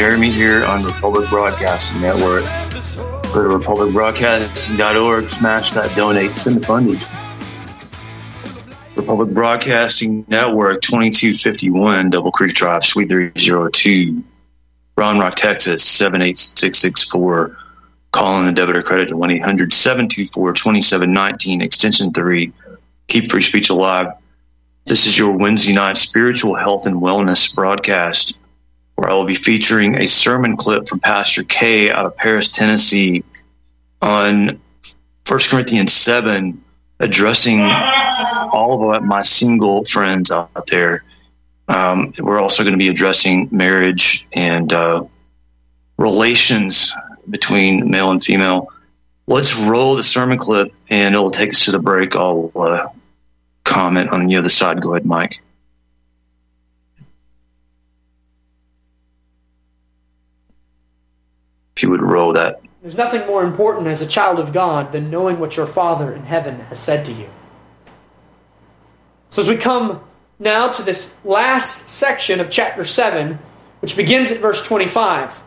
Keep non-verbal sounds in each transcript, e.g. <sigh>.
Jeremy here on Republic Broadcasting Network. Go to republicbroadcasting.org, smash that donate, send the fundies. Republic Broadcasting Network, 2251 Double Creek Drive, Suite 302, Round Rock, Texas, 78664. Call Calling the debit or credit to 1 800 724 2719, extension 3. Keep free speech alive. This is your Wednesday night spiritual health and wellness broadcast, where I will be featuring a sermon clip from Pastor K out of Paris, Tennessee, on 1 Corinthians 7, addressing all of my single friends out there. Um, we're also going to be addressing marriage and uh, relations between male and female. Let's roll the sermon clip, and it will take us to the break. I'll uh, comment on the other side. Go ahead, Mike. You would roll that. There's nothing more important as a child of God than knowing what your Father in heaven has said to you. So, as we come now to this last section of chapter 7, which begins at verse 25,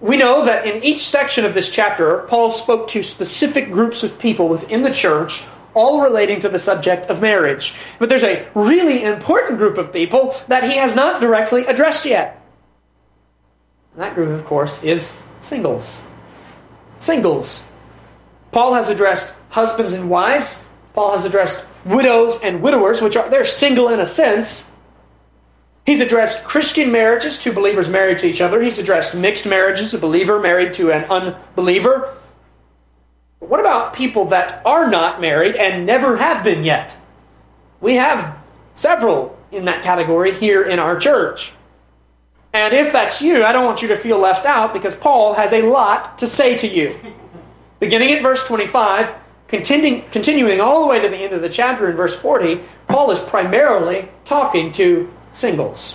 we know that in each section of this chapter, Paul spoke to specific groups of people within the church, all relating to the subject of marriage. But there's a really important group of people that he has not directly addressed yet. And that group, of course, is singles. Singles. Paul has addressed husbands and wives. Paul has addressed widows and widowers, which are they're single in a sense. He's addressed Christian marriages, two believers married to each other. He's addressed mixed marriages, a believer married to an unbeliever. But what about people that are not married and never have been yet? We have several in that category here in our church. And if that's you, I don't want you to feel left out because Paul has a lot to say to you. Beginning at verse 25, continuing, continuing all the way to the end of the chapter in verse 40, Paul is primarily talking to singles.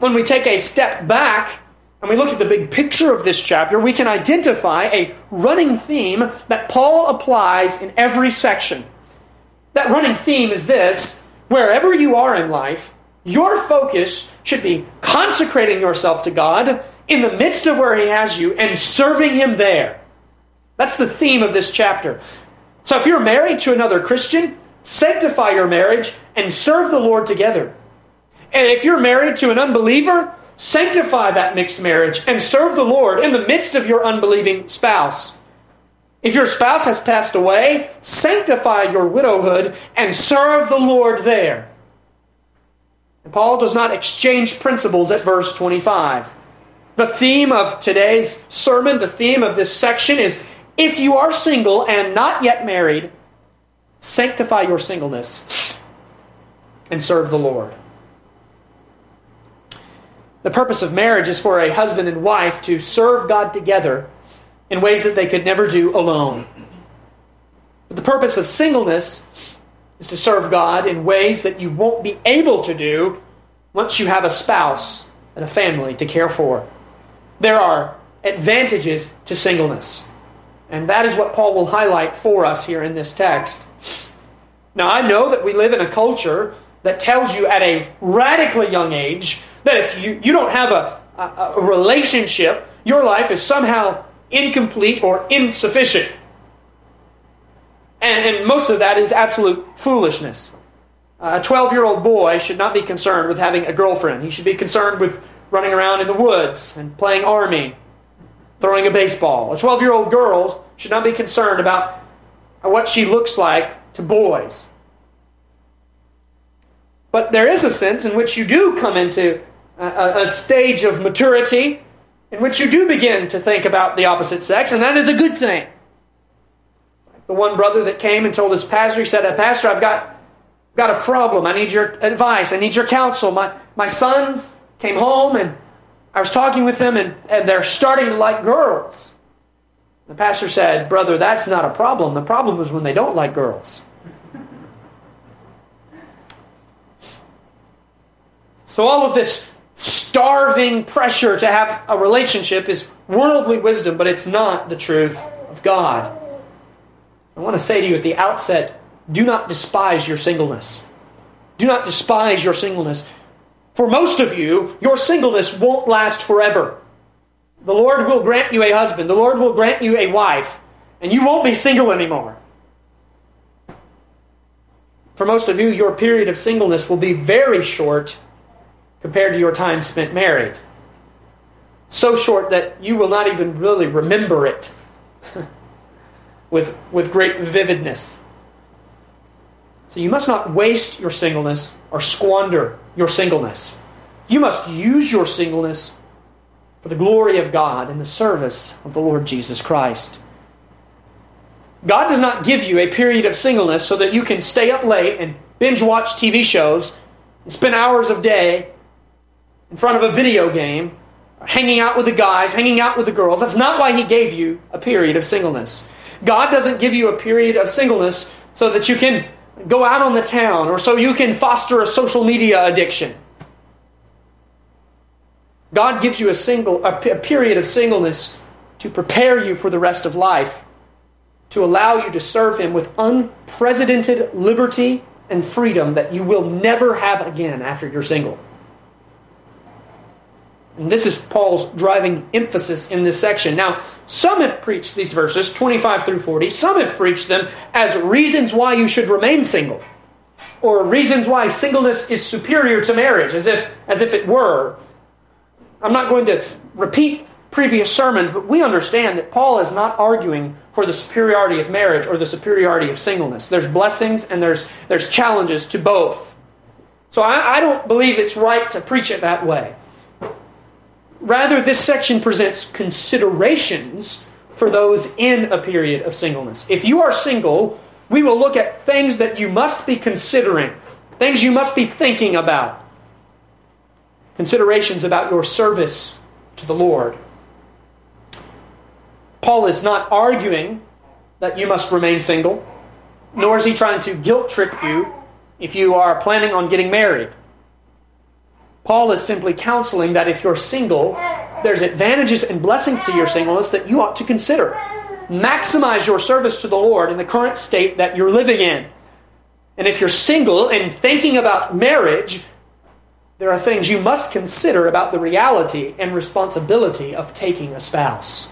When we take a step back and we look at the big picture of this chapter, we can identify a running theme that Paul applies in every section. That running theme is this wherever you are in life, your focus should be consecrating yourself to God in the midst of where He has you and serving Him there. That's the theme of this chapter. So if you're married to another Christian, sanctify your marriage and serve the Lord together. And if you're married to an unbeliever, sanctify that mixed marriage and serve the Lord in the midst of your unbelieving spouse. If your spouse has passed away, sanctify your widowhood and serve the Lord there. And Paul does not exchange principles at verse 25. The theme of today's sermon, the theme of this section is if you are single and not yet married, sanctify your singleness and serve the Lord. The purpose of marriage is for a husband and wife to serve God together in ways that they could never do alone. But the purpose of singleness is to serve God in ways that you won't be able to do once you have a spouse and a family to care for. There are advantages to singleness. And that is what Paul will highlight for us here in this text. Now, I know that we live in a culture that tells you at a radically young age that if you, you don't have a, a, a relationship, your life is somehow incomplete or insufficient. And, and most of that is absolute foolishness. A 12 year old boy should not be concerned with having a girlfriend. He should be concerned with running around in the woods and playing army, throwing a baseball. A 12 year old girl should not be concerned about what she looks like to boys. But there is a sense in which you do come into a, a, stage of maturity in which you do begin to think about the opposite sex, and that is a good thing. The one brother that came and told his pastor, he said, uh, Pastor, I've got, got a problem. I need your advice. I need your counsel. My, my sons came home, and I was talking with them, and, and they're starting to like girls. The pastor said, Brother, that's not a problem. The problem is when they don't like girls. So, all of this starving pressure to have a relationship is worldly wisdom, but it's not the truth of God. I want to say to you at the outset do not despise your singleness. Do not despise your singleness. for most of you, your singleness won't last forever. The Lord will grant you a husband, the Lord will grant you a wife, and you won't be single anymore. For most of you, your period of singleness will be very short compared to your time spent married. So short that you will not even really remember it with, with great vividness. So you must not waste your singleness or squander your singleness. You must use your singleness for the glory of God and the service of the Lord Jesus Christ. God does not give you a period of singleness so that you can stay up late and binge watch TV shows and spend hours of day in front of a video game, hanging out with the guys, hanging out with the girls. That's not why He gave you a period of singleness. God doesn't give you a period of singleness so that you can go out on the town or so you can foster a social media addiction. God gives you a single a, period of singleness to prepare you for the rest of life to allow you to serve Him with unprecedented liberty and freedom that you will never have again after you're single. And this is Paul's driving emphasis in this section. Now, some have preached these verses, 25 through 40, some have preached them as reasons why you should remain single, or reasons why singleness is superior to marriage, as if, as if it were. I'm not going to repeat previous sermons, but we understand that Paul is not arguing for the superiority of marriage or the superiority of singleness. There's blessings and there's, there's challenges to both. So I, I don't believe it's right to preach it that way. Rather, this section presents considerations for those in a period of singleness. If you are single, we will look at things that you must be considering, things you must be thinking about, considerations about your service to the Lord. Paul is not arguing that you must remain single, nor is he trying to guilt trip you if you are planning on getting married. Paul is simply counseling that if you're single, there's advantages and blessings to your singleness that you ought to consider. Maximize your service to the Lord in the current state that you're living in. And if you're single and thinking about marriage, there are things you must consider about the reality and responsibility of taking a spouse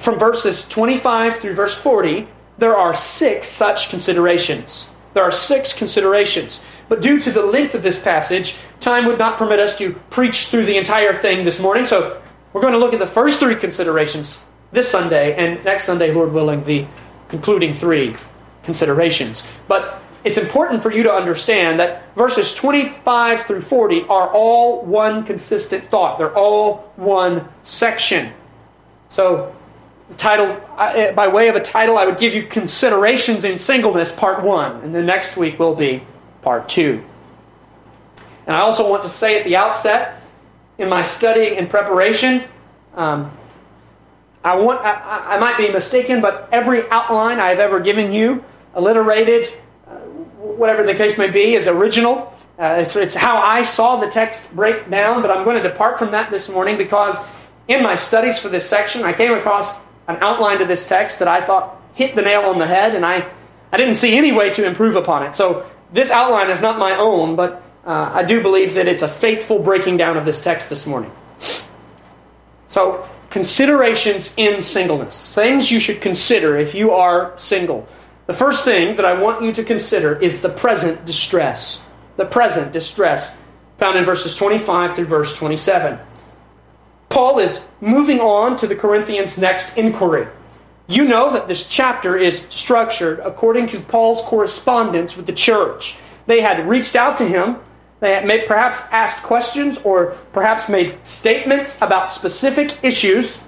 from verses 25 through verse 40, there are six such considerations. There are six considerations. But due to the length of this passage, time would not permit us to preach through the entire thing this morning. So we're going to look at the first three considerations this Sunday, and next Sunday, Lord willing, the concluding three considerations. But it's important for you to understand that verses 25 through 40 are all one consistent thought, they're all one section. So title, by way of a title, I would give you Considerations in Singleness, Part 1, and the next week will be Part 2. And I also want to say at the outset, in my studying and preparation, um, I, want, I, I, might be mistaken, but every outline I have ever given you, alliterated, uh, whatever the case may be, is original. Uh, it's, it's how I saw the text break down, but I'm going to depart from that this morning because in my studies for this section, I came across an outline to this text that I thought hit the nail on the head, and I, I didn't see any way to improve upon it. So this outline is not my own, but uh, I do believe that it's a faithful breaking down of this text this morning. So, considerations in singleness. Things you should consider if you are single. The first thing that I want you to consider is the present distress. The present distress, found in verses 25 through verse 27. Paul is moving on to the Corinthians' next inquiry. You know that this chapter is structured according to Paul's correspondence with the church. They had reached out to him, they had made, perhaps asked questions or perhaps made statements about specific issues,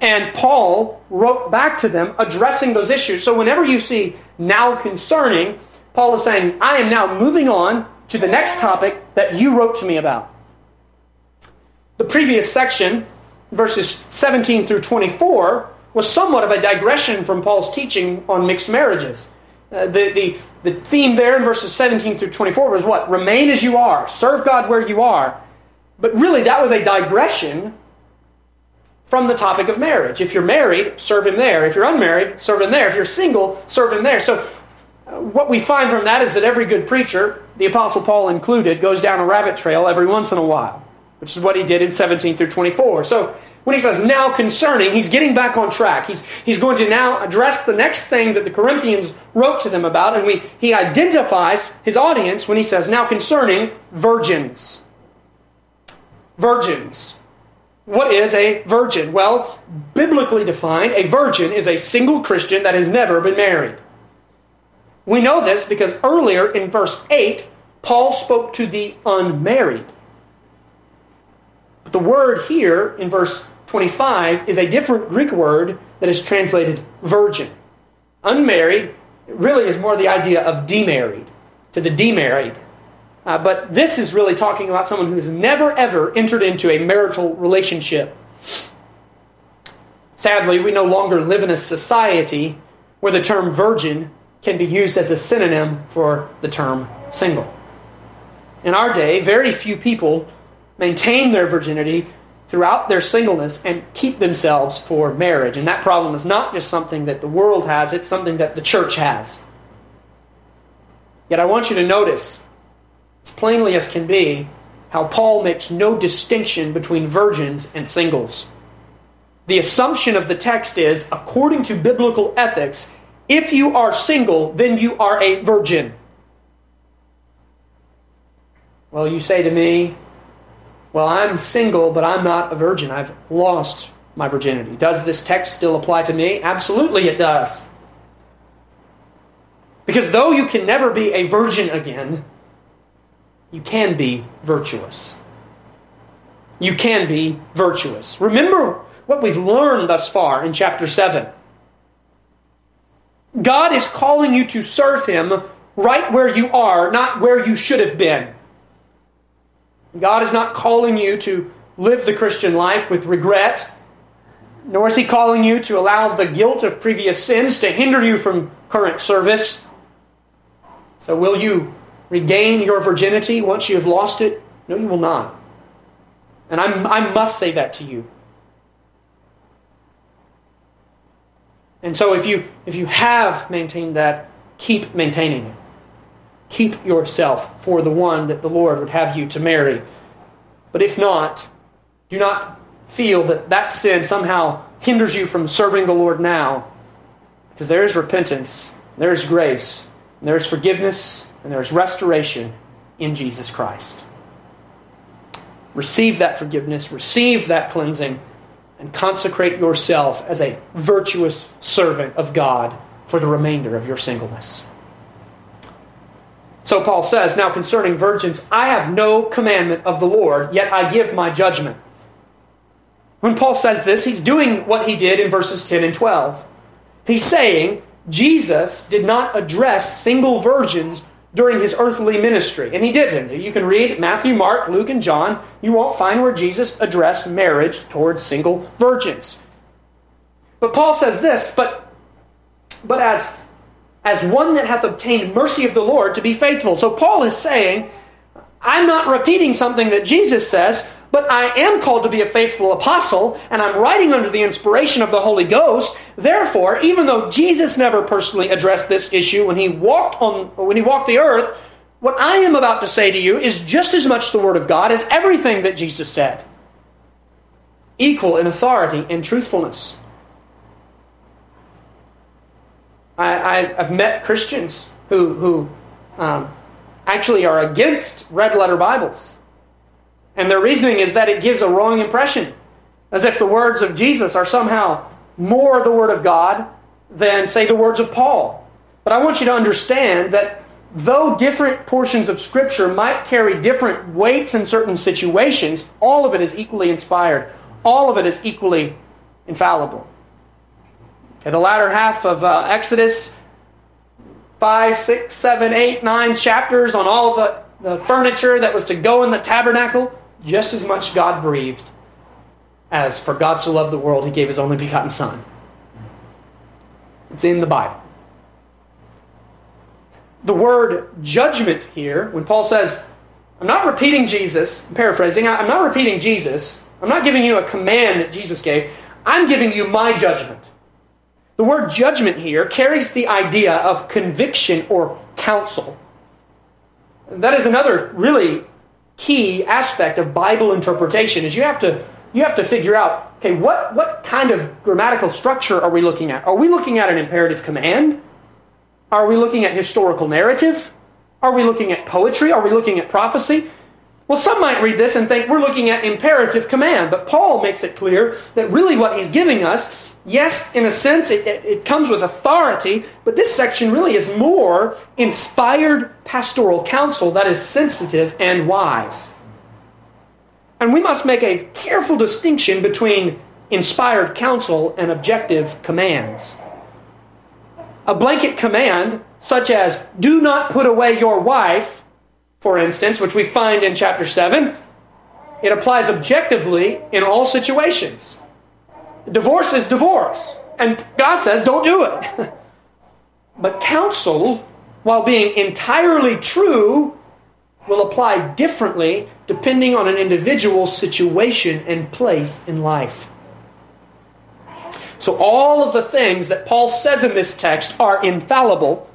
and Paul wrote back to them addressing those issues. So whenever you see now concerning, Paul is saying, I am now moving on to the next topic that you wrote to me about. The previous section, verses 17 through 24, was somewhat of a digression from Paul's teaching on mixed marriages. Uh, the, the, the theme there in verses 17 through 24 was what? Remain as you are, serve God where you are. But really, that was a digression from the topic of marriage. If you're married, serve Him there. If you're unmarried, serve Him there. If you're single, serve Him there. So, uh, what we find from that is that every good preacher the Apostle Paul included, goes down a rabbit trail every once in a while, which is what he did in 17 through 24. So when he says now concerning, he's getting back on track. He's, he's going to now address the next thing that the Corinthians wrote to them about, and we, he identifies his audience when he says now concerning virgins. Virgins. What is a virgin? Well, biblically defined, a virgin is a single Christian that has never been married. We know this because earlier in verse 8, Paul spoke to the unmarried. But the word here in verse 25 is a different Greek word that is translated virgin. Unmarried really is more the idea of demarried, to the demarried. Uh, but this is really talking about someone who has never ever entered into a marital relationship. Sadly, we no longer live in a society where the term virgin can be used as a synonym for the term single. In our day, very few people maintain their virginity throughout their singleness and keep themselves for marriage. And that problem is not just something that the world has, it's something that the church has. Yet I want you to notice, as plainly as can be, how Paul makes no distinction between virgins and singles. The assumption of the text is, according to biblical ethics, if you are single, then you are a virgin. Well, you say to me, Well, I'm single, but I'm not a virgin. I've lost my virginity. Does this text still apply to me? Absolutely, it does. Because though you can never be a virgin again, you can be virtuous. You can be virtuous. Remember what we've learned thus far in chapter 7. God is calling you to serve Him right where you are, not where you should have been. God is not calling you to live the Christian life with regret, nor is He calling you to allow the guilt of previous sins to hinder you from current service. So, will you regain your virginity once you have lost it? No, you will not. And I'm, I must say that to you. And so if you if you have maintained that, keep maintaining it. Keep yourself for the one that the Lord would have you to marry. But if not, do not feel that that sin somehow hinders you from serving the Lord now. Because there is repentance, there is grace, there is forgiveness, and there is restoration in Jesus Christ. Receive that forgiveness, receive that cleansing and consecrate yourself as a virtuous servant of God for the remainder of your singleness. So Paul says, Now concerning virgins, I have no commandment of the Lord, yet I give my judgment. When Paul says this, he's doing what he did in verses 10 and 12. He's saying Jesus did not address single virgins during his earthly ministry. And he didn't. You can read Matthew, Mark, Luke, and John. You won't find where Jesus addressed marriage towards single virgins. But Paul says this, but but as as one that hath obtained mercy of the Lord to be faithful. So Paul is saying, I'm not repeating something that Jesus says, but I am called to be a faithful apostle, and I'm writing under the inspiration of the Holy Ghost. Therefore, even though Jesus never personally addressed this issue when he walked on when he walked the earth, what I am about to say to you is just as much the word of God as everything that Jesus said. Equal in authority and truthfulness. I, have met Christians who, who um, actually are against red letter Bibles. And their reasoning is that it gives a wrong impression, as if the words of Jesus are somehow more the Word of God than, say, the words of Paul. But I want you to understand that though different portions of Scripture might carry different weights in certain situations, all of it is equally inspired. All of it is equally infallible. Okay, the latter half of uh, Exodus, five, six, seven, eight, nine chapters on all the, the furniture that was to go in the tabernacle just as much God breathed as for God so loved the world, he gave his only begotten Son. It's in the Bible. The word judgment here, when Paul says, I'm not repeating Jesus, I'm paraphrasing, I'm not repeating Jesus, I'm not giving you a command that Jesus gave, I'm giving you my judgment. The word judgment here carries the idea of conviction or counsel. That is another really key aspect of Bible interpretation is you have to you have to figure out, okay, what, what kind of grammatical structure are we looking at? Are we looking at an imperative command? Are we looking at historical narrative? Are we looking at poetry? Are we looking at prophecy? Well, some might read this and think we're looking at imperative command, but Paul makes it clear that really what he's giving us, yes, in a sense, it, it, it, comes with authority, but this section really is more inspired pastoral counsel that is sensitive and wise. And we must make a careful distinction between inspired counsel and objective commands. A blanket command, such as, do not put away your wife, for instance, which we find in chapter 7, it applies objectively in all situations. Divorce is divorce, and God says, don't do it. <laughs> but counsel, while being entirely true, will apply differently depending on an individual's situation and place in life. So, all of the things that Paul says in this text are infallible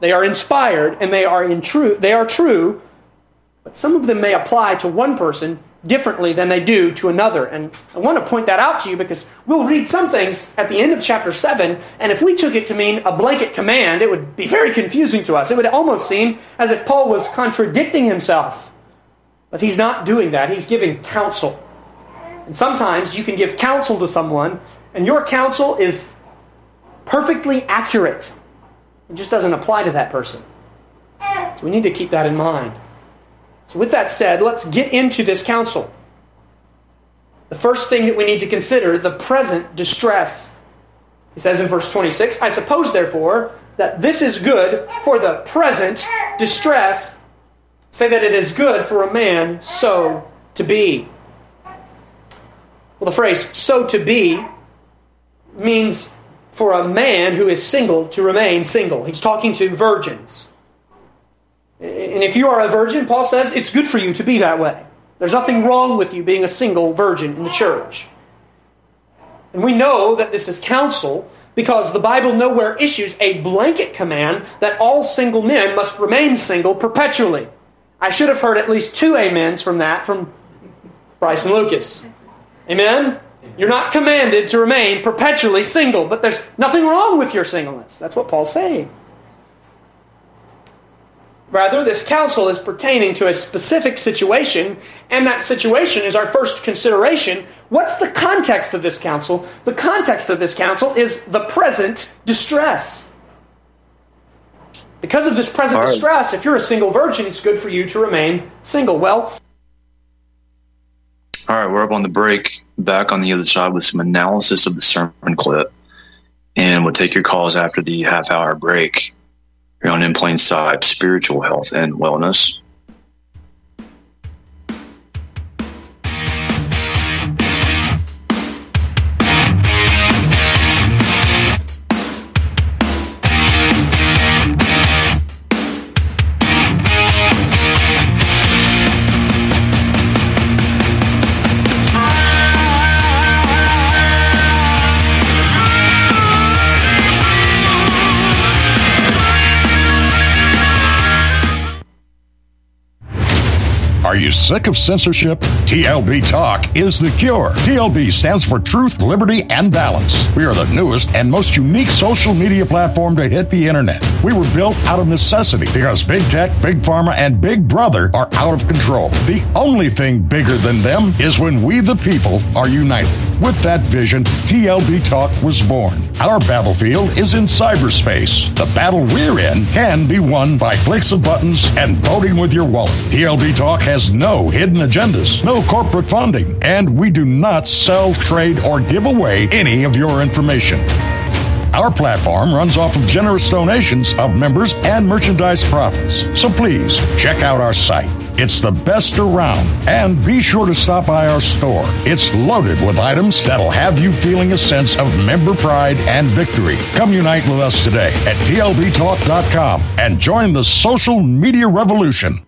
they are inspired and they are in true they are true, but some of them may apply to one person differently than they do to another. And I want to point that out to you because we'll read some things at the end of chapter 7, and if we took it to mean a blanket command, it would be very confusing to us. It would almost seem as if Paul was contradicting himself. But he's not doing that, he's giving counsel. And sometimes you can give counsel to someone, and your counsel is perfectly accurate. It just doesn't apply to that person. So we need to keep that in mind. So, with that said, let's get into this counsel. The first thing that we need to consider the present distress. He says in verse 26 I suppose, therefore, that this is good for the present distress. Say that it is good for a man so to be. Well, the phrase so to be means for a man who is single to remain single. He's talking to virgins. And if you are a virgin, Paul says it's good for you to be that way. There's nothing wrong with you being a single virgin in the church. And we know that this is counsel because the Bible nowhere issues a blanket command that all single men must remain single perpetually. I should have heard at least two amens from that from Bryce and Lucas. Amen? You're not commanded to remain perpetually single, but there's nothing wrong with your singleness. That's what Paul's saying. Rather, this counsel is pertaining to a specific situation, and that situation is our first consideration. What's the context of this counsel? The context of this counsel is the present distress. Because of this present right. distress, if you're a single virgin, it's good for you to remain single. Well, all right, we're up on the break, back on the other side with some analysis of the sermon clip. And we'll take your calls after the half hour break on In Plain Sight Spiritual Health and Wellness. Sick of censorship? TLB Talk is the cure. TLB stands for Truth, Liberty, and Balance. We are the newest and most unique social media platform to hit the internet. We were built out of necessity because big tech, big pharma, and big brother are out of control. The only thing bigger than them is when we, the people, are united. With that vision, TLB Talk was born. Our battlefield is in cyberspace. The battle we're in can be won by clicks of buttons and voting with your wallet. TLB Talk has no hidden agendas, no corporate funding, and we do not sell, trade, or give away any of your information. Our platform runs off of generous donations of members and merchandise profits. So please check out our site it's the best around. And be sure to stop by our store. It's loaded with items that'll have you feeling a sense of member pride and victory. Come unite with us today at tlbtalk.com and join the social media revolution.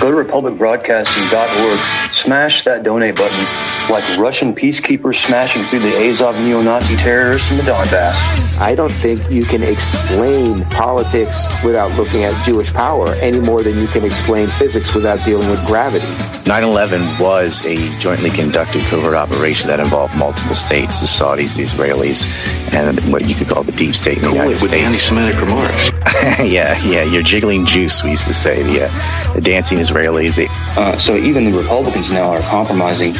Go to republicbroadcasting.org, smash that donate button like Russian peacekeepers smashing through the Azov neo-Nazi terrorists in the Donbass. I don't think you can explain politics without looking at Jewish power any more than you can explain physics without dealing with gravity. 9-11 was a jointly conducted covert operation that involved multiple states, the Saudis, the Israelis, and what you could call the deep state in the Cool United it with States. anti-Semitic remarks. <laughs> yeah, yeah, you're jiggling juice, we used to say. The, uh, the dancing Israelis. They, Uh, so even the Republicans now are compromising,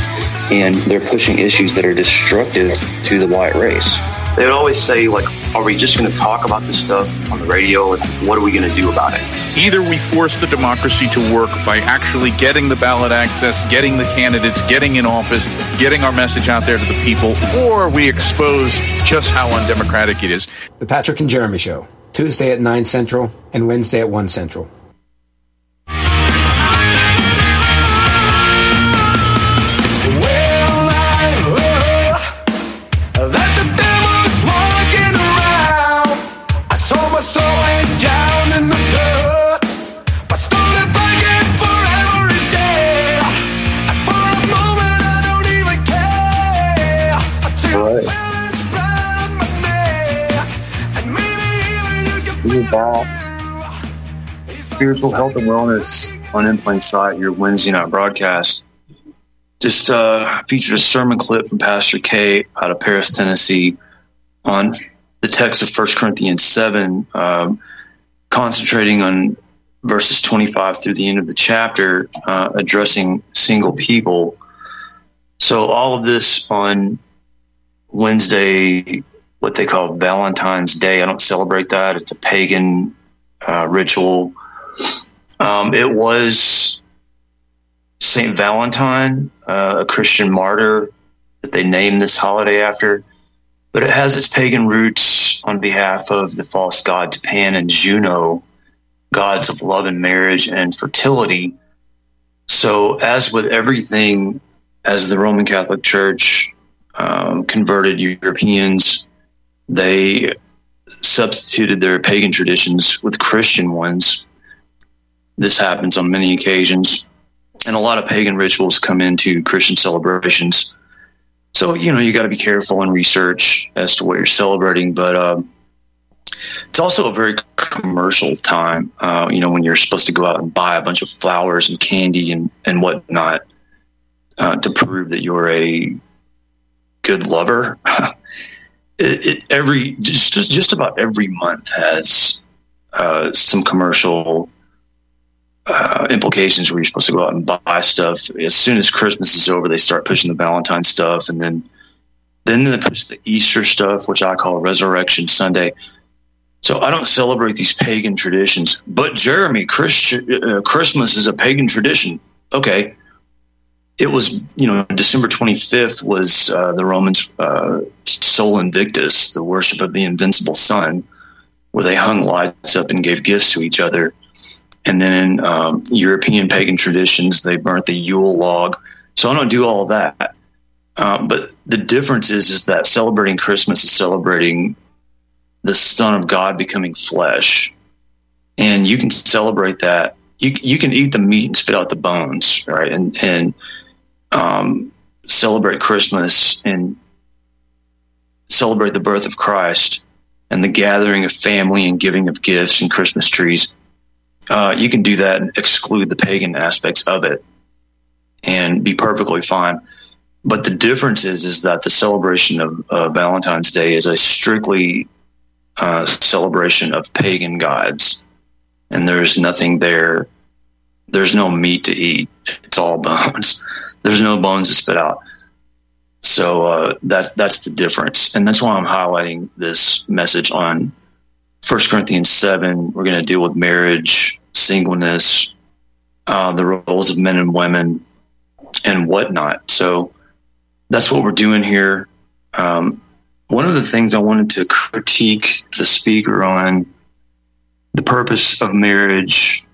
and they're pushing issues that are destructive to the white race. They would always say, like, "Are we just going to talk about this stuff on the radio? And what are we going to do about it?" Either we force the democracy to work by actually getting the ballot access, getting the candidates, getting in office, getting our message out there to the people, or we expose just how undemocratic it is. The Patrick and Jeremy Show, Tuesday at 9 Central and Wednesday at 1 Central. We're. Spiritual health and wellness on In Plain Sight, your Wednesday night broadcast. Just uh, featured a sermon clip from Pastor K out of Paris, Tennessee, on the text of 1 Corinthians 7, um, concentrating on verses 25 through the end of the chapter, uh, addressing single people. So, all of this on Wednesday, what they call Valentine's Day. I don't celebrate that. It's a pagan uh, ritual. Um, it was Saint Valentine, uh, a Christian martyr that they named this holiday after, but it has its pagan roots on behalf of the false gods Pan and Juno, gods of love and marriage and fertility. So, as with everything, as the Roman Catholic Church um, converted Europeans, they substituted their pagan traditions with Christian ones. This happens on many occasions, and a lot of pagan rituals come into Christian celebrations. So, you know, you got to be careful and research as to what you're celebrating, but um, it's also a very commercial time, uh, you know, when you're supposed to go out and buy a bunch of flowers and candy and, and whatnot uh, to prove that you're a good lover. <laughs> it, it, every just just about every month has uh, some commercial uh, implications where you're supposed to go out and buy stuff. As soon as Christmas is over, they start pushing the Valentine stuff, and then then they push the Easter stuff, which I call Resurrection Sunday. So I don't celebrate these pagan traditions, but Jeremy, Christ- uh, Christmas is a pagan tradition. Okay, it was you know December 25th was uh, the Romans uh, Sol Invictus, the worship of the invincible sun, where they hung lights up and gave gifts to each other. And then um, European pagan traditions, they burnt the Yule log. So I don't do all that. Uh, but the difference is, is that celebrating Christmas is celebrating the Son of God becoming flesh, and you can celebrate that. You you can eat the meat and spit out the bones, right? And and um, celebrate Christmas and celebrate the birth of Christ and the gathering of family and giving of gifts and Christmas trees uh, you can do that and exclude the pagan aspects of it and be perfectly fine. But the difference is, is that the celebration of uh, Valentine's Day is a strictly uh, celebration of pagan gods, and there's nothing there. There's no meat to eat. It's all bones. There's no bones to spit out. So uh, that's that's the difference, and that's why I'm highlighting this message on First Corinthians seven. We're going to deal with marriage, singleness, uh, the roles of men and women, and whatnot. So that's what we're doing here. Um, one of the things I wanted to critique the speaker on the purpose of marriage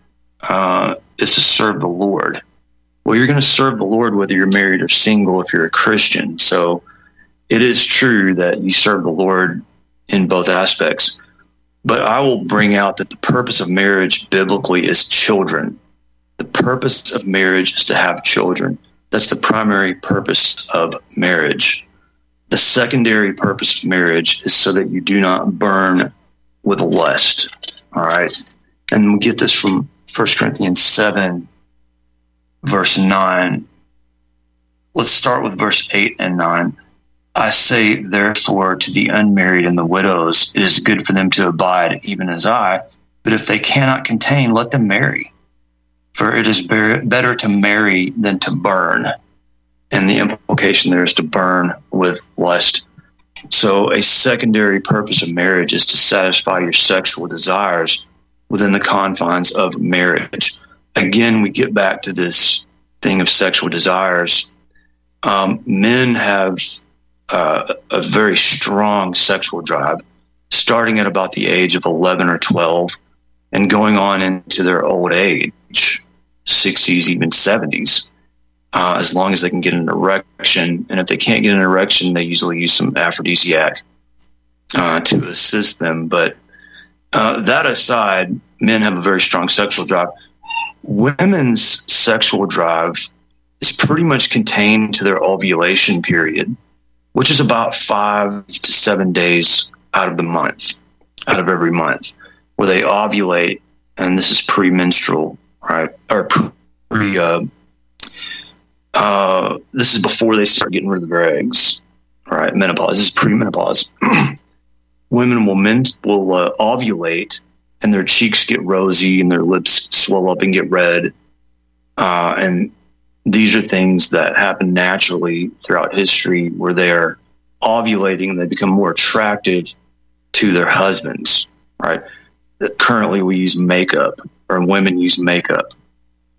uh, is to serve the Lord. Well, you're going to serve the Lord whether you're married or single if you're a Christian. So it is true that you serve the Lord in both aspects. But I will bring out that the purpose of marriage biblically is children. The purpose of marriage is to have children. That's the primary purpose of marriage. The secondary purpose of marriage is so that you do not burn with lust. All right. And we get this from 1 Corinthians 7, verse 9. Let's start with verse 8 and 9. I say, therefore, to the unmarried and the widows, it is good for them to abide, even as I. But if they cannot contain, let them marry. For it is better to marry than to burn. And the implication there is to burn with lust. So, a secondary purpose of marriage is to satisfy your sexual desires within the confines of marriage. Again, we get back to this thing of sexual desires. Um, men have uh, a very strong sexual drive, starting at about the age of 11 or 12 and going on into their old age, 60s, even 70s uh, as long as they can get an erection. And if they can't get an erection, they usually use some aphrodisiac uh, to assist them. But uh, that aside, men have a very strong sexual drive. Women's sexual drive is pretty much contained to their ovulation period, which is about five to seven days out of the month, out of every month, where they ovulate. And this is premenstrual, right? Or pre, uh, uh, this is before they start getting rid of their eggs. Right, menopause. This is pre-menopause. <clears throat> Women will men- will uh, ovulate, and their cheeks get rosy, and their lips swell up and get red. Uh, and these are things that happen naturally throughout history, where they are ovulating and they become more attractive to their husbands. Right. Currently, we use makeup, or women use makeup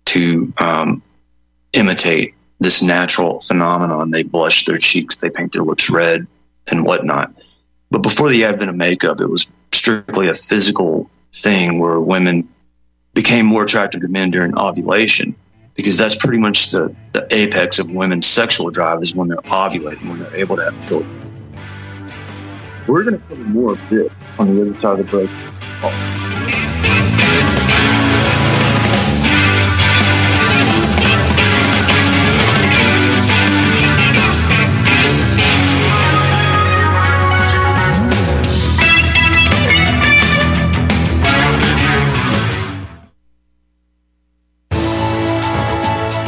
to um, imitate this natural phenomenon. They blush their cheeks, they paint their lips red, and whatnot. But before the advent of makeup, it was strictly a physical thing where women became more attractive to men during ovulation because that's pretty much the, the apex of women's sexual drive is when they're ovulating, when they're able to have children. We're going to cover more of this on the other side of the break.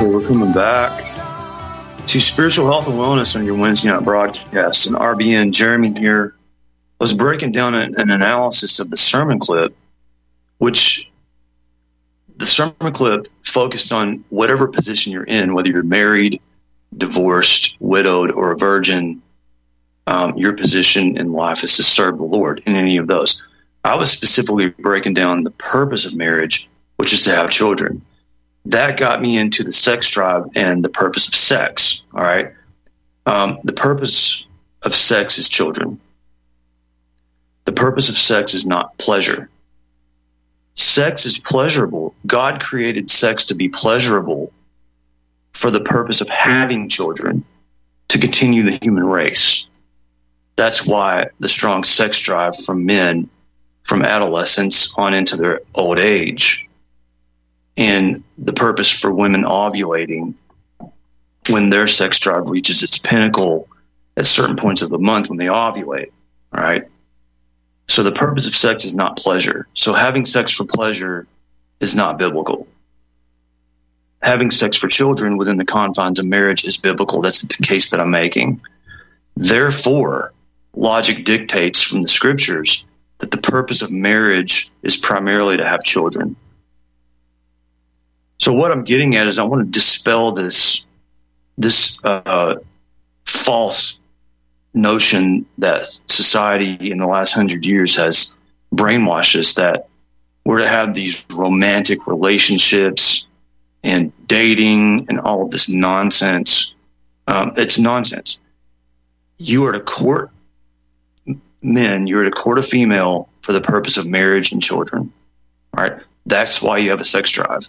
We're coming back to spiritual health and wellness on your Wednesday night broadcast. And RBN Jeremy here was breaking down an, an analysis of the sermon clip, which the sermon clip focused on whatever position you're in, whether you're married, divorced, widowed, or a virgin. Um, your position in life is to serve the Lord in any of those. I was specifically breaking down the purpose of marriage, which is to have children that got me into the sex drive and the purpose of sex. All right. Um, the purpose of sex is children. The purpose of sex is not pleasure. Sex is pleasurable. God created sex to be pleasurable for the purpose of having children to continue the human race. That's why the strong sex drive from men from adolescence on into their old age and the purpose for women ovulating when their sex drive reaches its pinnacle at certain points of the month when they ovulate, right? So the purpose of sex is not pleasure. So having sex for pleasure is not biblical. Having sex for children within the confines of marriage is biblical. That's the case that I'm making. Therefore, logic dictates from the scriptures that the purpose of marriage is primarily to have children. So what I'm getting at is I want to dispel this this uh, false notion that society in the last hundred years has brainwashed us that we're to have these romantic relationships and dating and all of this nonsense. Um, it's nonsense. You are to court men, you're to court a female for the purpose of marriage and children. All right. That's why you have a sex drive.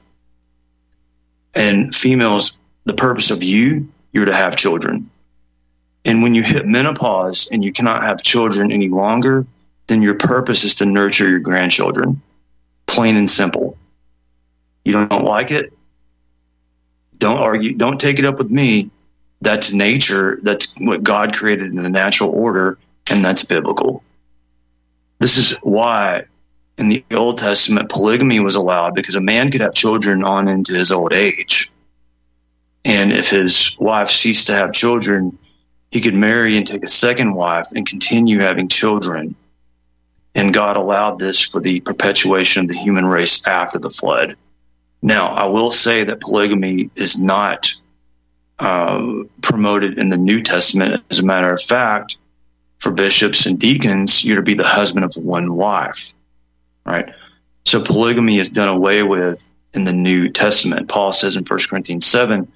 And females, the purpose of you, you're to have children. And when you hit menopause and you cannot have children any longer, then your purpose is to nurture your grandchildren. Plain and simple. You don't like it? Don't argue. Don't take it up with me. That's nature. That's what God created in the natural order, and that's biblical. This is why in the Old Testament polygamy was allowed because a man could have children on into his old age. And if his wife ceased to have children, he could marry and take a second wife and continue having children. And God allowed this for the perpetuation of the human race after the flood. Now, I will say that polygamy is not uh, promoted in the New Testament. As a matter of fact, for bishops and deacons, you're to be the husband of one wife, right? So polygamy is done away with in the New Testament. Paul says in 1 Corinthians 7,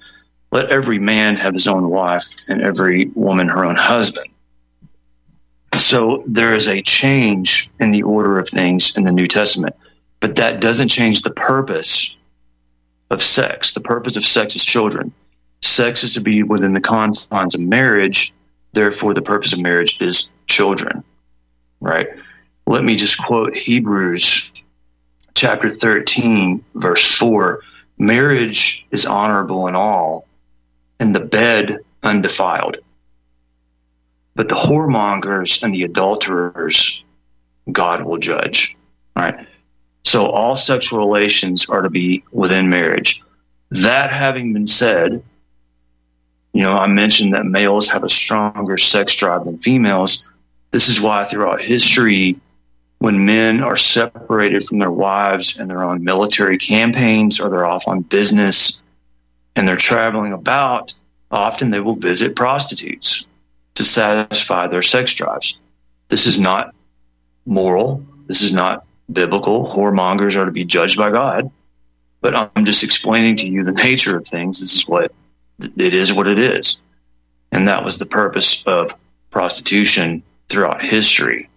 let every man have his own wife and every woman her own husband. So there is a change in the order of things in the New Testament, but that doesn't change the purpose of sex. The purpose of sex is children. Sex is to be within the confines of marriage. Therefore, the purpose of marriage is children, right? Let me just quote Hebrews chapter 13, verse 4. Marriage is honorable in all, and the bed undefiled. But the whoremongers and the adulterers, God will judge, right? So all sexual relations are to be within marriage. That having been said, you know, I mentioned that males have a stronger sex drive than females. This is why throughout history, when men are separated from their wives and they're on military campaigns or they're off on business and they're traveling about, often they will visit prostitutes to satisfy their sex drives. This is not moral. This is not biblical. Whoremongers are to be judged by God. But I'm just explaining to you the nature of things. This is what it is, what it is. And that was the purpose of prostitution throughout history.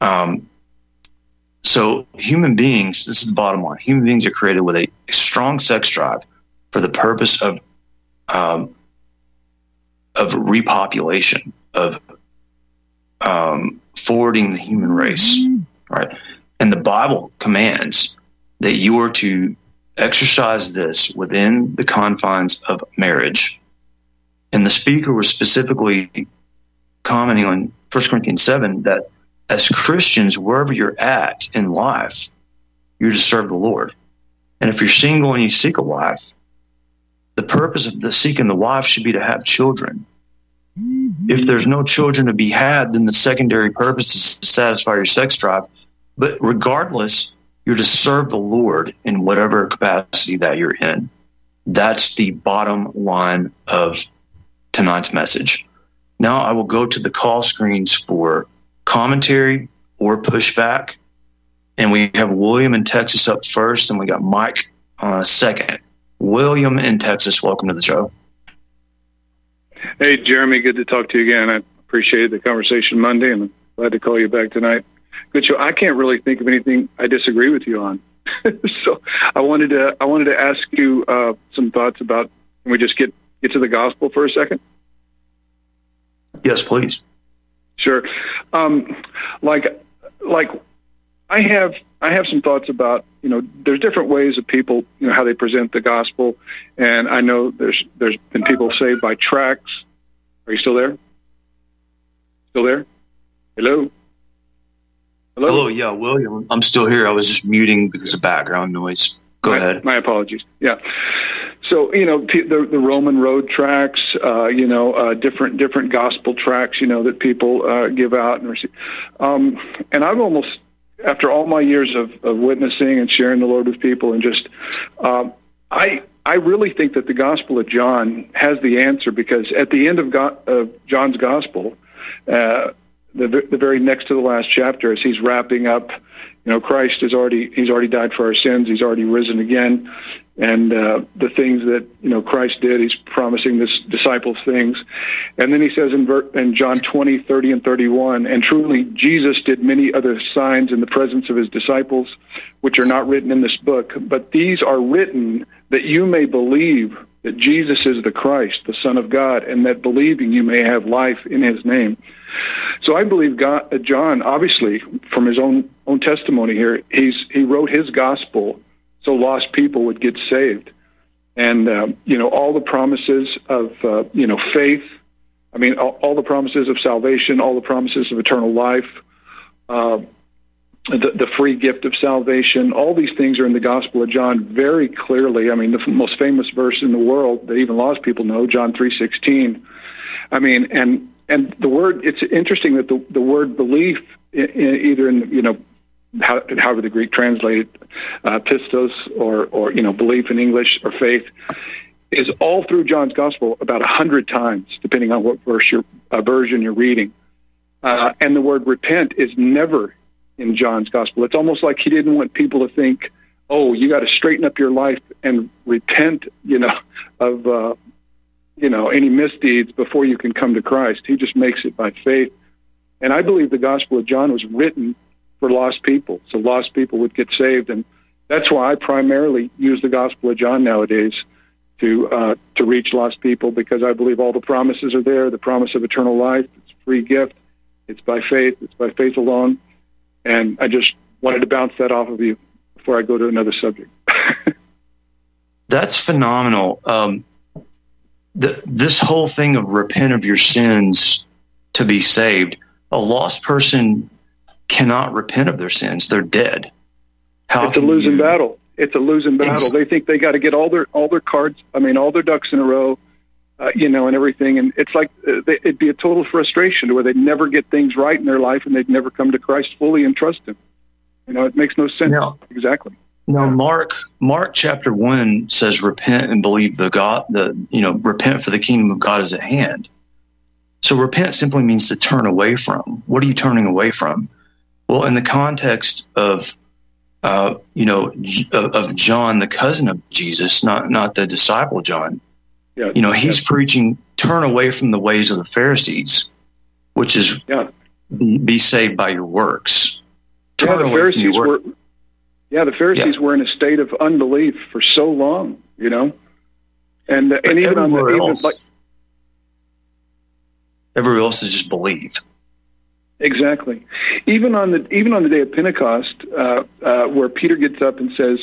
Um, so, human beings, this is the bottom line human beings are created with a, a strong sex drive for the purpose of um, of repopulation, of um, forwarding the human race, right? And the Bible commands that you are to exercise this within the confines of marriage. And the speaker was specifically commenting on 1 Corinthians 7 that as Christians, wherever you're at in life, you're to serve the Lord. And if you're single and you seek a wife, the purpose of the seeking the wife should be to have children. If there's no children to be had, then the secondary purpose is to satisfy your sex drive but regardless, you're to serve the Lord in whatever capacity that you're in. That's the bottom line of tonight's message. Now I will go to the call screens for commentary or pushback. And we have William in Texas up first, and we got Mike uh, second. William in Texas, welcome to the show. Hey, Jeremy, good to talk to you again. I appreciated the conversation Monday, and I'm glad to call you back tonight good show. I can't really think of anything I disagree with you on. <laughs> so I wanted to I wanted to ask you uh, some thoughts about. Can we just get get to the gospel for a second? Yes, please. Sure. Um, like like I have I have some thoughts about you know there's different ways of people you know how they present the gospel, and I know there's there's been people saved by tracts. Are you still there? Still there? Hello. Hello? Hello, yeah, William. I'm still here. I was just muting because of background noise. Go ahead. My apologies. Yeah. So you know the, the Roman road tracks, uh, you know, uh, different different gospel tracts, you know, that people uh, give out and receive. Um, and I've almost, after all my years of, of witnessing and sharing the Lord with people, and just, um, I I really think that the Gospel of John has the answer because at the end of, of John's Gospel, uh, the, the very next to the last chapter as he's wrapping up you know christ has already he's already died for our sins he's already risen again and uh, the things that you know christ did he's promising this disciples things. And then he says in, ver- in john 20 30 and 31 and truly jesus did many other signs in the presence of his disciples which are not written in this book. But these are written that you may believe that jesus is the christ the son of god and that believing you may have life in his name. So I believe God, uh, John, obviously, from his own own testimony here, he's he wrote his gospel so lost people would get saved, and um, you know all the promises of uh, you know faith. I mean, all, all, the promises of salvation, all the promises of eternal life. Uh, the, the free gift of salvation. All these things are in the Gospel of John very clearly. I mean, the most famous verse in the world that even lost people know, John three sixteen. I mean, and and the word. It's interesting that the the word belief, in, in, either in you know, how, however the Greek translated uh, pistos or or you know belief in English or faith, is all through John's Gospel about a hundred times, depending on what verse your uh, version you're reading. Uh, and the word repent is never in John's gospel. It's almost like he didn't want people to think, "Oh, you got to straighten up your life and repent," you know, of uh, you know any misdeeds before you can come to Christ. He just makes it by faith. And I believe the Gospel of John was written for lost people, so lost people would get saved, and that's why I primarily use the Gospel of John nowadays to uh, to reach lost people because I believe all the promises are there. The promise of eternal life, it's a free gift. It's by faith. It's by faith alone. And I just wanted to bounce that off of you before I go to another subject. <laughs> That's phenomenal. Um, the, this whole thing of repent of your sins to be saved, a lost person cannot repent of their sins. They're dead. How it's a losing you... battle. It's a losing battle. It's... They think they got to get all their all their cards. I mean, all their ducks in a row uh, you know, and everything. And it's like uh, it'd be a total frustration where they'd never get things right in their life and they'd never come to Christ fully and trust Him. You know, it makes no sense. No. Exactly. No, Mark Mark chapter one says, "Repent and believe the God. The you know, repent for the kingdom of God is at hand." So repent simply means to turn away from. What are you turning away from? Well, in the context of uh, you know of, John, the cousin of Jesus, not not the disciple John yeah, you know, he's yeah. preaching turn away from the ways of the Pharisees, which is yeah. be saved by your works. Turn yeah, the Pharisees were. Yeah, the Pharisees were in a state of unbelief for so long, you know, and and even on the even else, like everywhere else is just believe. Exactly. Even on the even on the day of Pentecost, uh, uh, where Peter gets up and says,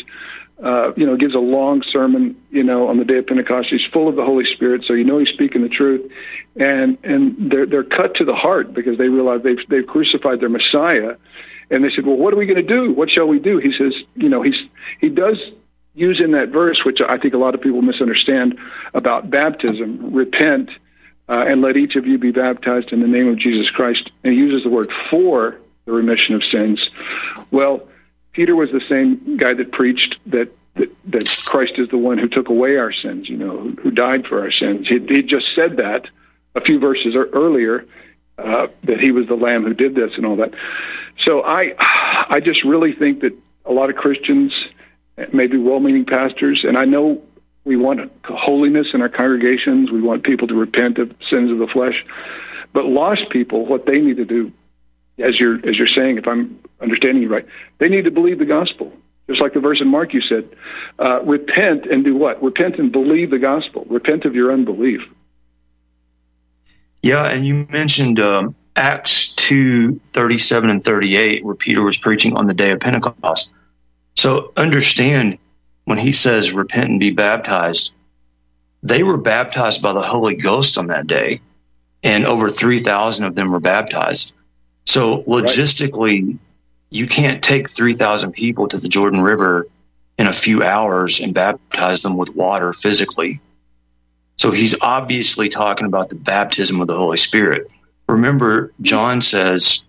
uh, you know, gives a long sermon, you know, on the day of Pentecost. He's full of the Holy Spirit, so you know he's speaking the truth. And and they're they're cut to the heart because they realize they've they've crucified their Messiah, and they said, well, what are we going to do? What shall we do? He says, you know, he's he does use in that verse, which I think a lot of people misunderstand about baptism, repent. Uh, and let each of you be baptized in the name of Jesus Christ. And he uses the word for the remission of sins. Well, Peter was the same guy that preached that that, that Christ is the one who took away our sins, you know, who, who died for our sins. He, he just said that a few verses earlier uh, that he was the Lamb who did this and all that. So I, I just really think that a lot of Christians, maybe well-meaning pastors, and I know we want holiness in our congregations. We want people to repent of sins of the flesh, but lost people, what they need to do as you're as you're saying, if I'm understanding you right, they need to believe the gospel. Just like the verse in Mark you said, uh, repent and do what? Repent and believe the gospel. Repent of your unbelief. Yeah, and you mentioned um, Acts two thirty seven and thirty eight, where Peter was preaching on the day of Pentecost. So understand when he says repent and be baptized, they were baptized by the Holy Ghost on that day, and over three thousand of them were baptized. So logistically, right. you can't take 3,000 people to the Jordan River in a few hours and baptize them with water physically. So he's obviously talking about the baptism of the Holy Spirit. Remember, John says,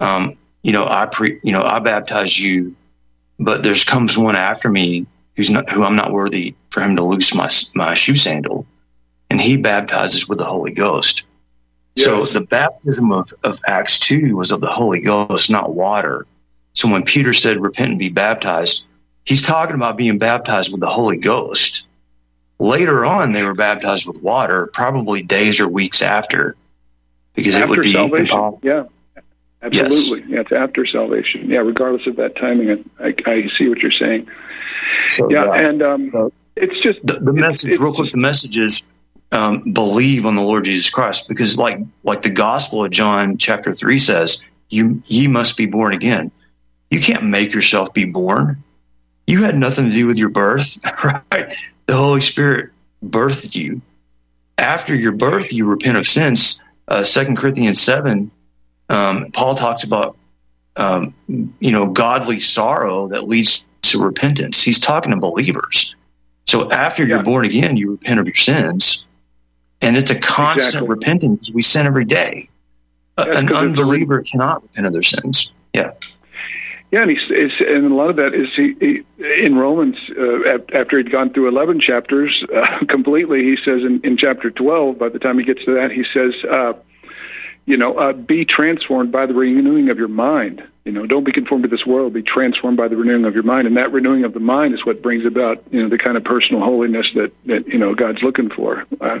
um, you know, I pre, you know, I baptize you, but there's comes one after me who's not, who I'm not worthy for him to loose my my shoe sandal, and he baptizes with the Holy Ghost. Yes. So the baptism of, of Acts 2 was of the Holy Ghost, not water. So when Peter said, repent and be baptized, he's talking about being baptized with the Holy Ghost. Later on, they were baptized with water, probably days or weeks after, because after it would be salvation. Yeah, absolutely. Yes. Yeah, it's after salvation. Yeah, regardless of that timing, I, I see what you're saying. So, yeah, yeah, and um, it's just the, the it's, message. It's, real quick, the message is um, believe on the Lord Jesus Christ, because like like the Gospel of John chapter three says, you ye must be born again. You can't make yourself be born. You had nothing to do with your birth, <laughs> right? The Holy Spirit birthed you. After your birth, you repent of sins. Uh, Second Corinthians seven, um, Paul talks about um, you know godly sorrow that leads to repentance. He's talking to believers. So after you're born again, you repent of your sins, and it's a constant Exactly. repentance. We sin every day. Yeah, An 'cause it's a unbeliever cannot repent of their sins. Yeah. Yeah, and he's, it's, and a lot of that is he, he in Romans uh, after he'd gone through eleven chapters uh, <laughs> completely. He says in, in chapter twelve, by the time he gets to that, he says, uh, you know, uh, be transformed by the renewing of your mind. You know, don't be conformed to this world. Be transformed by the renewing of your mind, and that renewing of the mind is what brings about you know the kind of personal holiness that that you know God's looking for. Uh,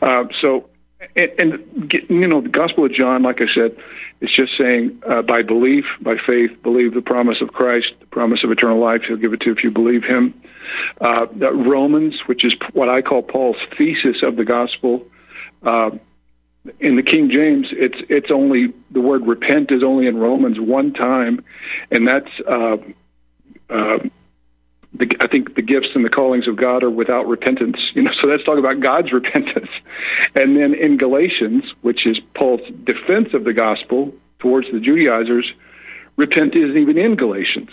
uh, so and, and you know the gospel of john like i said it's just saying uh, by belief by faith believe the promise of christ the promise of eternal life he'll give it to you if you believe him uh, romans which is what i call paul's thesis of the gospel uh, in the king james it's it's only the word repent is only in romans one time and that's uh, uh, the, I think the gifts and the callings of God are without repentance. You know, <laughs> so let's talk about God's <laughs> repentance. And then in Galatians, which is Paul's defense of the gospel towards the Judaizers, repent isn't even in Galatians.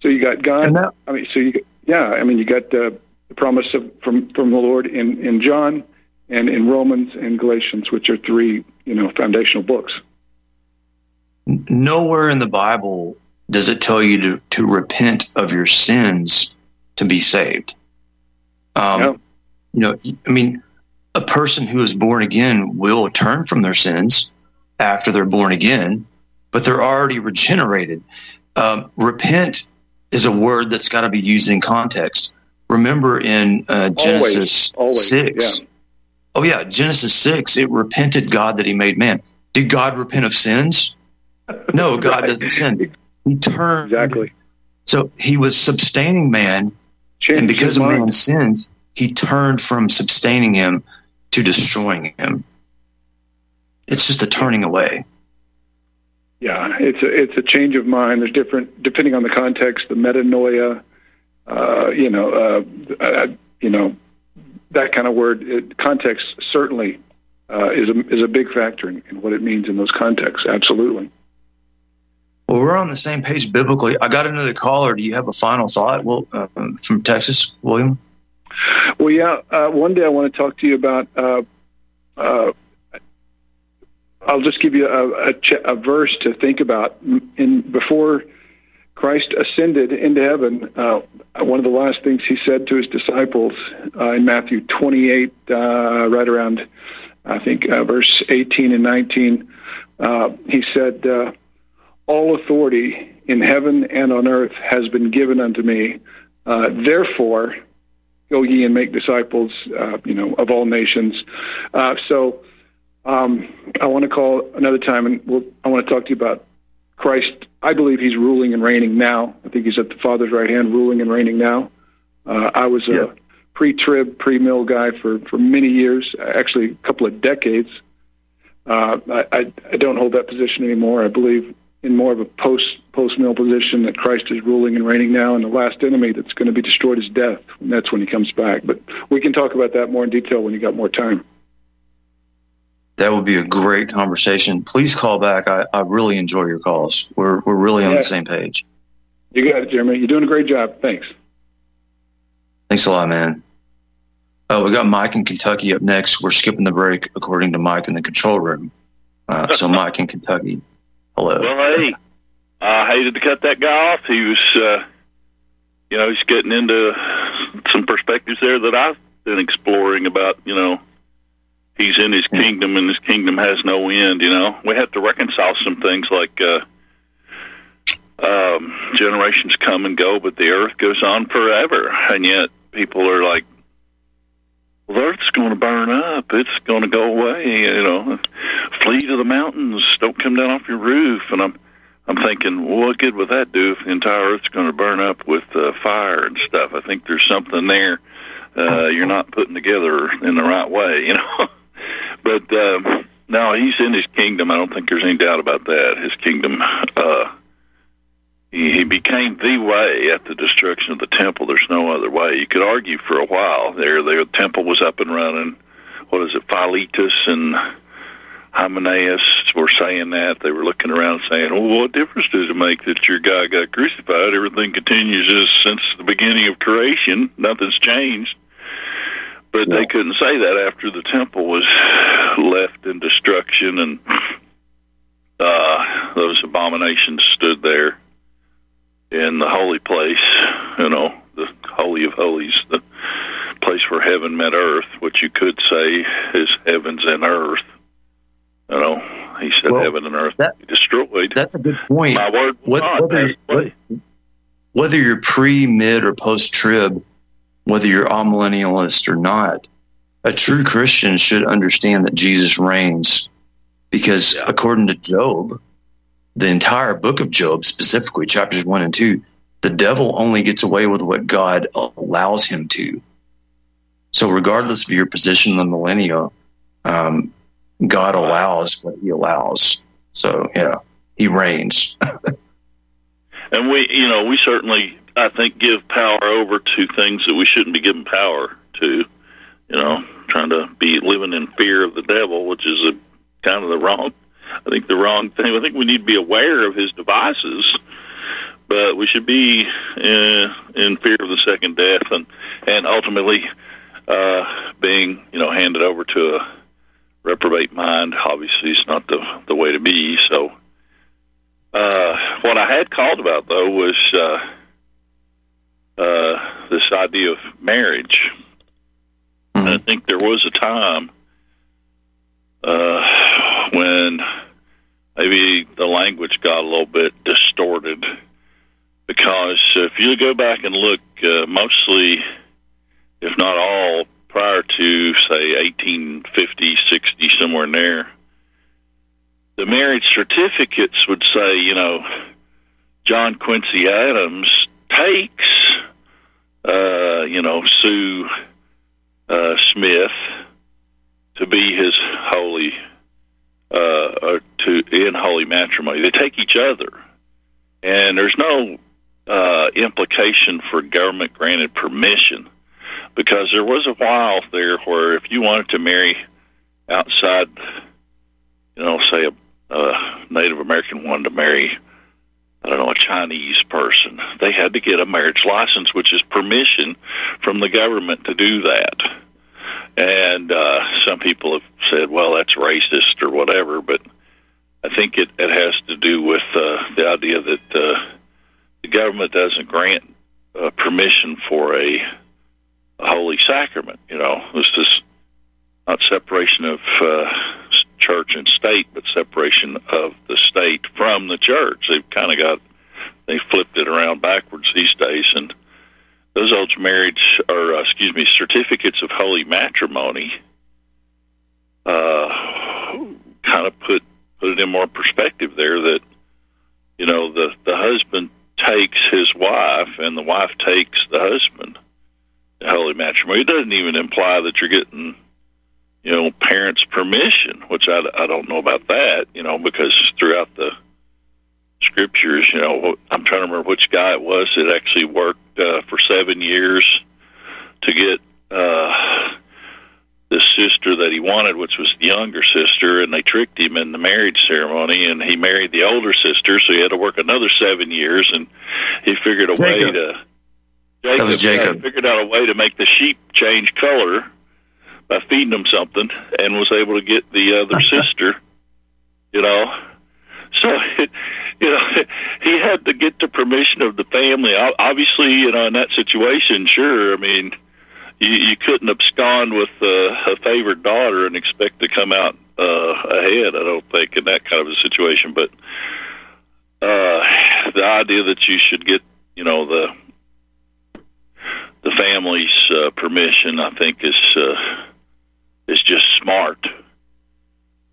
So you got God. I mean, so you yeah. I mean, you got uh, the promise of from from the Lord in in John and in Romans and Galatians, which are three you know foundational books. Nowhere in the Bible does it tell you to, to repent of your sins to be saved. Um, You know, I mean, a person who is born again will turn from their sins after they're born again, but they're already regenerated. Um, repent is a word that's got to be used in context. Remember in uh, Genesis always, 6. Oh, yeah, Genesis 6, it repented God that he made man. Did God repent of sins? No, <laughs> God doesn't sin. He turned. Exactly. So he was sustaining man, Changed and because of man's sins, he turned from sustaining him to destroying him. It's just a turning away. Yeah, it's a it's a change of mind. There's different depending on the context. The metanoia, uh, you know, uh, uh, you know, that kind of word. It, context certainly uh, is a is a big factor in, in what it means in those contexts. Absolutely. Well, we're on the same page biblically. I got another caller. Do you have a final thought? Well, uh, from Texas, William. Well, yeah. Uh, one day I want to talk to you about. Uh, uh, I'll just give you a, a, ch- a verse to think about. In before Christ ascended into heaven, uh, one of the last things he said to his disciples uh, in Matthew 28, uh, right around, I think, uh, verse 18 and 19, uh, he said, uh, "All authority in heaven and on earth has been given unto me. Therefore." go ye and make disciples, you know, of all nations. So um, I want to call another time, and we'll, I want to talk to you about Christ. I believe He's ruling and reigning now. I think He's at the Father's right hand, ruling and reigning now. Uh, I was a pre-trib, pre-mill guy for for many years, actually a couple of decades. Uh, I, I, I don't hold that position anymore. I believe in more of a post post mill position that Christ is ruling and reigning now, and the last enemy that's going to be destroyed is death. And that's when he comes back. But we can talk about that more in detail when you got more time. That would be a great conversation. Please call back. I, I really enjoy your calls. We're we're really on the same page. You got it, Jeremy. You're doing a great job. Thanks. Thanks a lot, man. Oh, we got Mike in Kentucky up next. We're skipping the break according to Mike in the control room. Uh, so, <laughs> Mike in Kentucky, hello. Well, hey, I hated to cut that guy off. He was, uh, you know, he's getting into some perspectives there that I've been exploring about, you know, he's in his kingdom and his kingdom has no end, you know. We have to reconcile some things like, uh, um, generations come and go, but the earth goes on forever. And yet people are like, well, the earth's going to burn up. It's going to go away. You know, flee to the mountains. Don't come down off your roof. And I'm, I'm thinking, well, what good would that do if the entire earth's going to burn up with uh, fire and stuff? I think there's something there uh, you're not putting together in the right way, you know. <laughs> but no, he's in his kingdom. I don't think there's any doubt about that. His kingdom. Uh, he, he became the way at the destruction of the temple. There's no other way. You could argue for a while there. The temple was up and running. What is it? Philetus and Hymenaeus were saying that. They were looking around saying, well, what difference does it make that your guy got crucified? Everything continues as since the beginning of creation. Nothing's changed. But they couldn't say that after the temple was left in destruction and uh, those abominations stood there in the holy place, you know, the Holy of Holies, the place where heaven met earth, which you could say is heavens and earth. You know, he said Well, heaven and earth that- destroyed. That's a good point. My word What- whether, whether you're pre, mid, or post trib, whether you're amillennialist or not, a true Christian should understand that Jesus reigns because according to Job, the entire book of Job, specifically chapters one and two, the devil only gets away with what God allows him to. So, regardless of your position in the millennial, um, God allows what He allows. So, yeah, He reigns. <laughs> And we, you know, we certainly, I think, give power over to things that we shouldn't be giving power to. You know, trying to be living in fear of the devil, which is a kind of the wrong. I think the wrong thing. I think we need to be aware of his devices, but we should be uh, in fear of the second death, and and ultimately uh, being, you know, handed over to a reprobate mind. Obviously, is not the the way to be. So. Uh, what I had called about though was uh, idea of marriage. And I think there was a time uh, when maybe the language got a little bit distorted because if you go back and look, uh, mostly, if not all, prior to say 1850, 60, somewhere in there, the marriage certificates would say, you know, John Quincy Adams takes, uh, you know, Sue uh, Smith to be his holy, uh, or to in holy matrimony. They take each other, and there's no uh, implication for government granted permission because there was a while there where if you wanted to marry outside, you know, say a, a Native American wanted to marry, I don't know, a Chinese person, they had to get a marriage license, which is permission from the government to do that. And uh, some people have said, well, that's racist or whatever, but I think it, it has to do with uh, the idea that uh, the government doesn't grant uh, permission for a, a holy sacrament. You know, this is not separation of uh, church and state, but separation of the state from the church. They've kind of got they flipped it around backwards these days, and those old marriage or uh, excuse me certificates of holy matrimony uh, kind of put put it in more perspective there that you know the the husband takes his wife and the wife takes the husband holy matrimony it doesn't even imply that you're getting you know parents permission which I, I don't know about that you know because throughout the scriptures you know i'm trying to remember which guy it was that actually worked uh, for seven years to get uh the sister that he wanted, which was the younger sister, and they tricked him in the marriage ceremony, and he married the older sister, so he had to work another seven years, and he figured a way Jacob. to. That was Jacob. figured out a way to make the sheep change color by feeding them something, and was able to get the other <laughs> sister. You know, so <laughs> you know <laughs> he had to get the permission of the family. Obviously, you know, in that situation, sure. I mean, you, you couldn't abscond with uh, a favored daughter and expect to come out uh, ahead. I don't think in that kind of a situation. But uh, the idea that you should get, you know, the the family's uh, permission, I think, is uh, is just smart.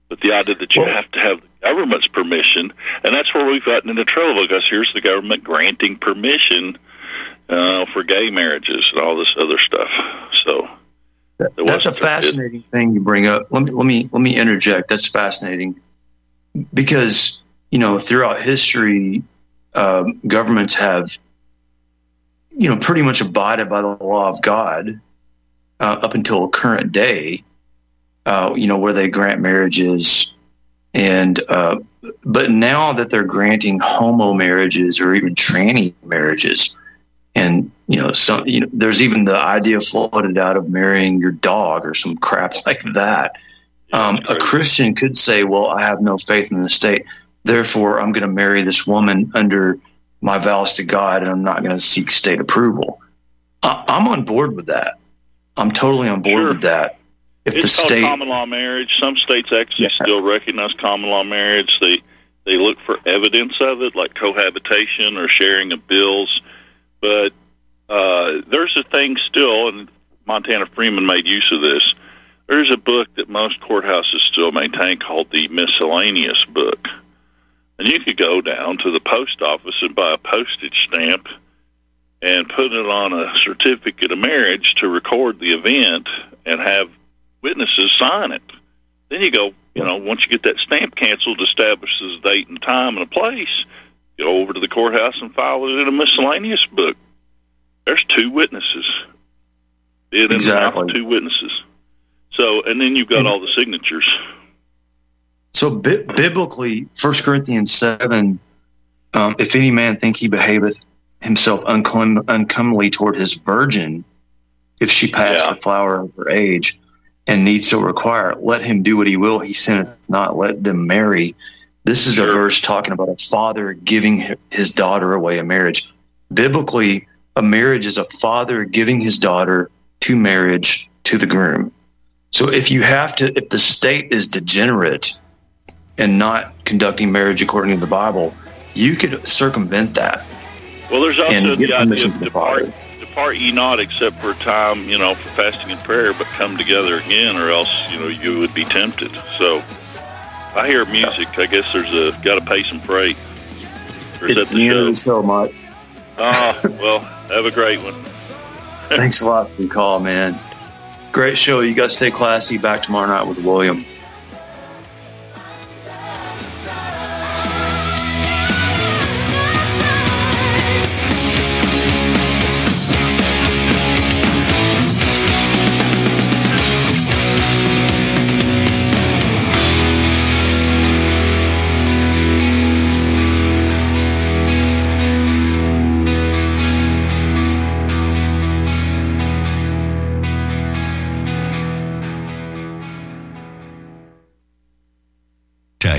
But the idea that you have to have the government's permission, and that's where we've gotten into trouble because here's the government granting permission uh, for gay marriages and all this other stuff. So that's a fascinating thing you bring up. Let me let me let me interject. That's fascinating because you know throughout history, um, governments have you know pretty much abided by the law of God uh, up until current day. Uh, you know where they grant marriages, and uh, but now that they're granting homo marriages or even tranny marriages, and you know some you know there's even the idea floated out of marrying your dog or some crap <laughs> like that. Um, a christian could say well i have no faith in the state. Therefore i'm going to marry this woman under my vows to god and i'm not going to seek state approval. I- i'm on board with that. I'm totally on board with that if it's the called state common law marriage. Some states actually still recognize common law marriage. They they look for evidence of it, like cohabitation or sharing of bills. But uh, there's a thing still, and Montana Freeman made use of this. There's a book that most courthouses still maintain called the miscellaneous book. And you could go down to the post office and buy a postage stamp and put it on a certificate of marriage to record the event and have witnesses sign it. Then you go, you know, once you get that stamp canceled, establishes a date and time and a place, go over to the courthouse and file it in a miscellaneous book. There's two witnesses. It in the mouth of Exactly. two witnesses. So, and then you've got all the signatures. So bi- biblically, First Corinthians seven, um, if any man think he behaveth himself uncom- uncomely toward his virgin, if she pass the flower of her age, and need so require, let him do what he will. He sinneth not. Let them marry. This is a verse talking about a father giving his daughter away in marriage. Biblically, a marriage is a father giving his daughter to marriage to the groom. So if you have to, if the state is degenerate and not conducting marriage according to the Bible, you could circumvent that. Well, there's also the idea of depart, depart ye not except for a time, you know, for fasting and prayer, but come together again, or else, you know, you would be tempted. So, I hear music, I guess there's a got to pay some freight. Or It's the the end of the show, Mike. Ah, well, have a great one. Thanks a lot for the call, man. Great show. You guys stay classy. Back tomorrow night with William.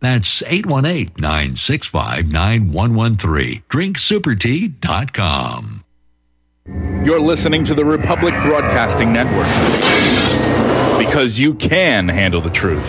That's 818-965-9113, drinksupertea.com. You're listening to the Republic Broadcasting Network because you can handle the truth.